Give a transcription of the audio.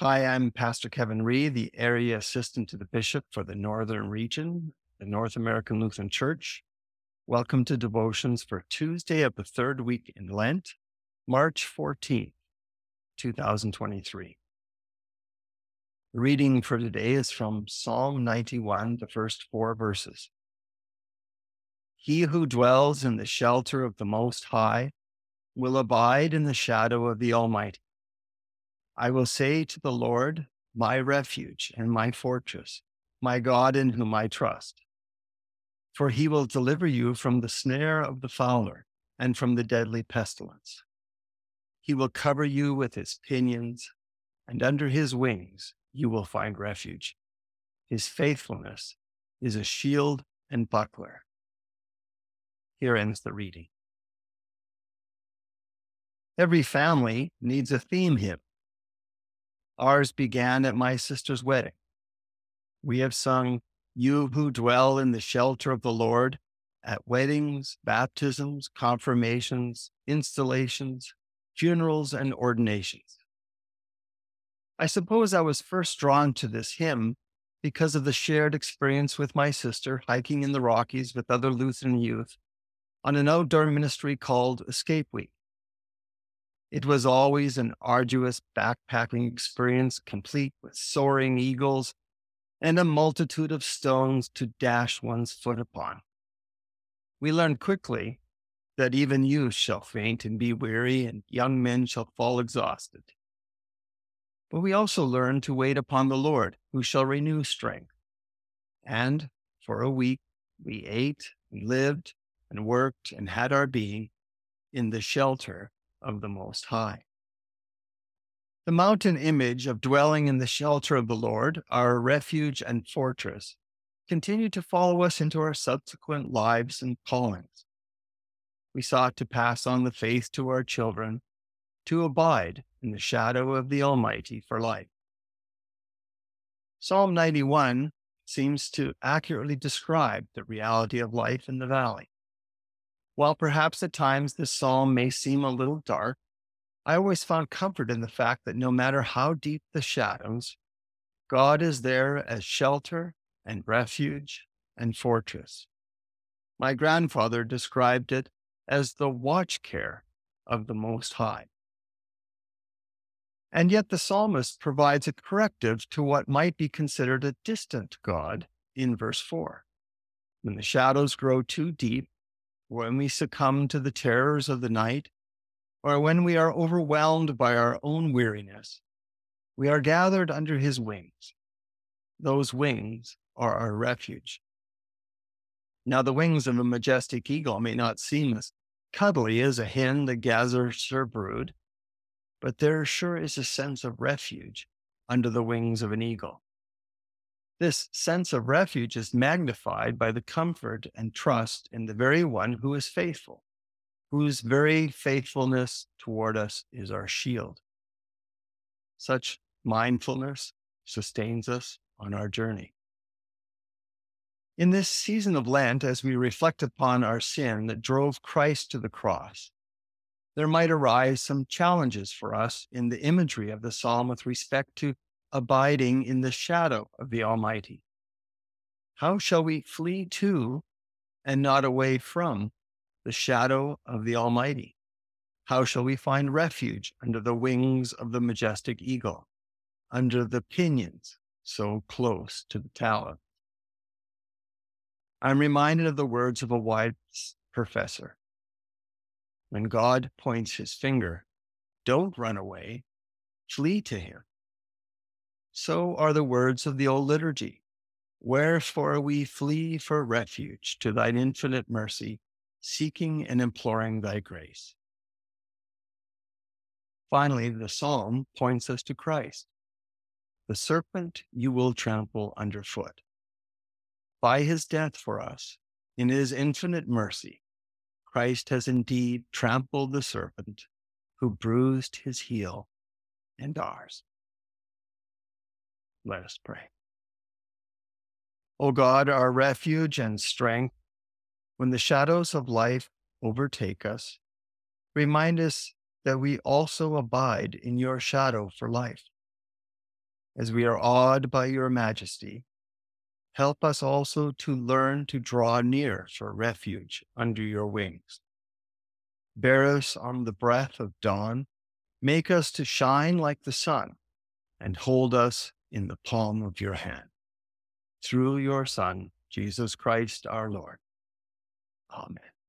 Hi, I'm Pastor Kevin Ree, the area assistant to the bishop for the Northern Region, the North American Lutheran Church. Welcome to devotions for Tuesday of the third week in Lent, March 14th, 2023. The reading for today is from Psalm 91, the first four verses. He who dwells in the shelter of the Most High will abide in the shadow of the Almighty. I will say to the Lord, my refuge and my fortress, my God in whom I trust. For he will deliver you from the snare of the fowler and from the deadly pestilence. He will cover you with his pinions, and under his wings you will find refuge. His faithfulness is a shield and buckler. Here ends the reading. Every family needs a theme hymn Ours began at my sister's wedding. We have sung, You who dwell in the shelter of the Lord, at weddings, baptisms, confirmations, installations, funerals, and ordinations. I suppose I was first drawn to this hymn because of the shared experience with my sister hiking in the Rockies with other Lutheran youth on an outdoor ministry called Escape Week. It was always an arduous backpacking experience, complete with soaring eagles and a multitude of stones to dash one's foot upon. We learned quickly that even youth shall faint and be weary, and young men shall fall exhausted. But we also learned to wait upon the Lord, who shall renew strength. And for a week we ate and lived and worked and had our being in the shelter of the Most High. The mountain image of dwelling in the shelter of the Lord, our refuge and fortress, continued to follow us into our subsequent lives and callings. We sought to pass on the faith to our children, to abide in the shadow of the Almighty for life. Psalm 91 seems to accurately describe the reality of life in the valley. While perhaps at times this psalm may seem a little dark, I always found comfort in the fact that no matter how deep the shadows, God is there as shelter and refuge and fortress. My grandfather described it as the watch care of the Most High. And yet the psalmist provides a corrective to what might be considered a distant God in verse 4. When the shadows grow too deep, when we succumb to the terrors of the night, or when we are overwhelmed by our own weariness, we are gathered under his wings. Those wings are our refuge. Now, the wings of a majestic eagle may not seem as cuddly as a hen that gathers her brood, but there sure is a sense of refuge under the wings of an eagle. This sense of refuge is magnified by the comfort and trust in the very one who is faithful, whose very faithfulness toward us is our shield. Such mindfulness sustains us on our journey. In this season of Lent, as we reflect upon our sin that drove Christ to the cross, there might arise some challenges for us in the imagery of the psalm with respect to abiding in the shadow of the Almighty? How shall we flee to and not away from the shadow of the Almighty? How shall we find refuge under the wings of the majestic eagle, under the pinions so close to the talon? I'm reminded of the words of a wise professor. When God points his finger, don't run away, flee to him. So are the words of the old liturgy. Wherefore we flee for refuge to thine infinite mercy, seeking and imploring thy grace. Finally, the psalm points us to Christ. The serpent you will trample underfoot. By his death for us, in his infinite mercy, Christ has indeed trampled the serpent who bruised his heel and ours. Let us pray. O God, our refuge and strength, when the shadows of life overtake us, remind us that we also abide in your shadow for life. as we are awed by your majesty, help us also to learn to draw near for refuge under your wings. Bear us on the breath of dawn, make us to shine like the sun, and hold us in the palm of your hand. Through your Son, Jesus Christ our Lord. Amen.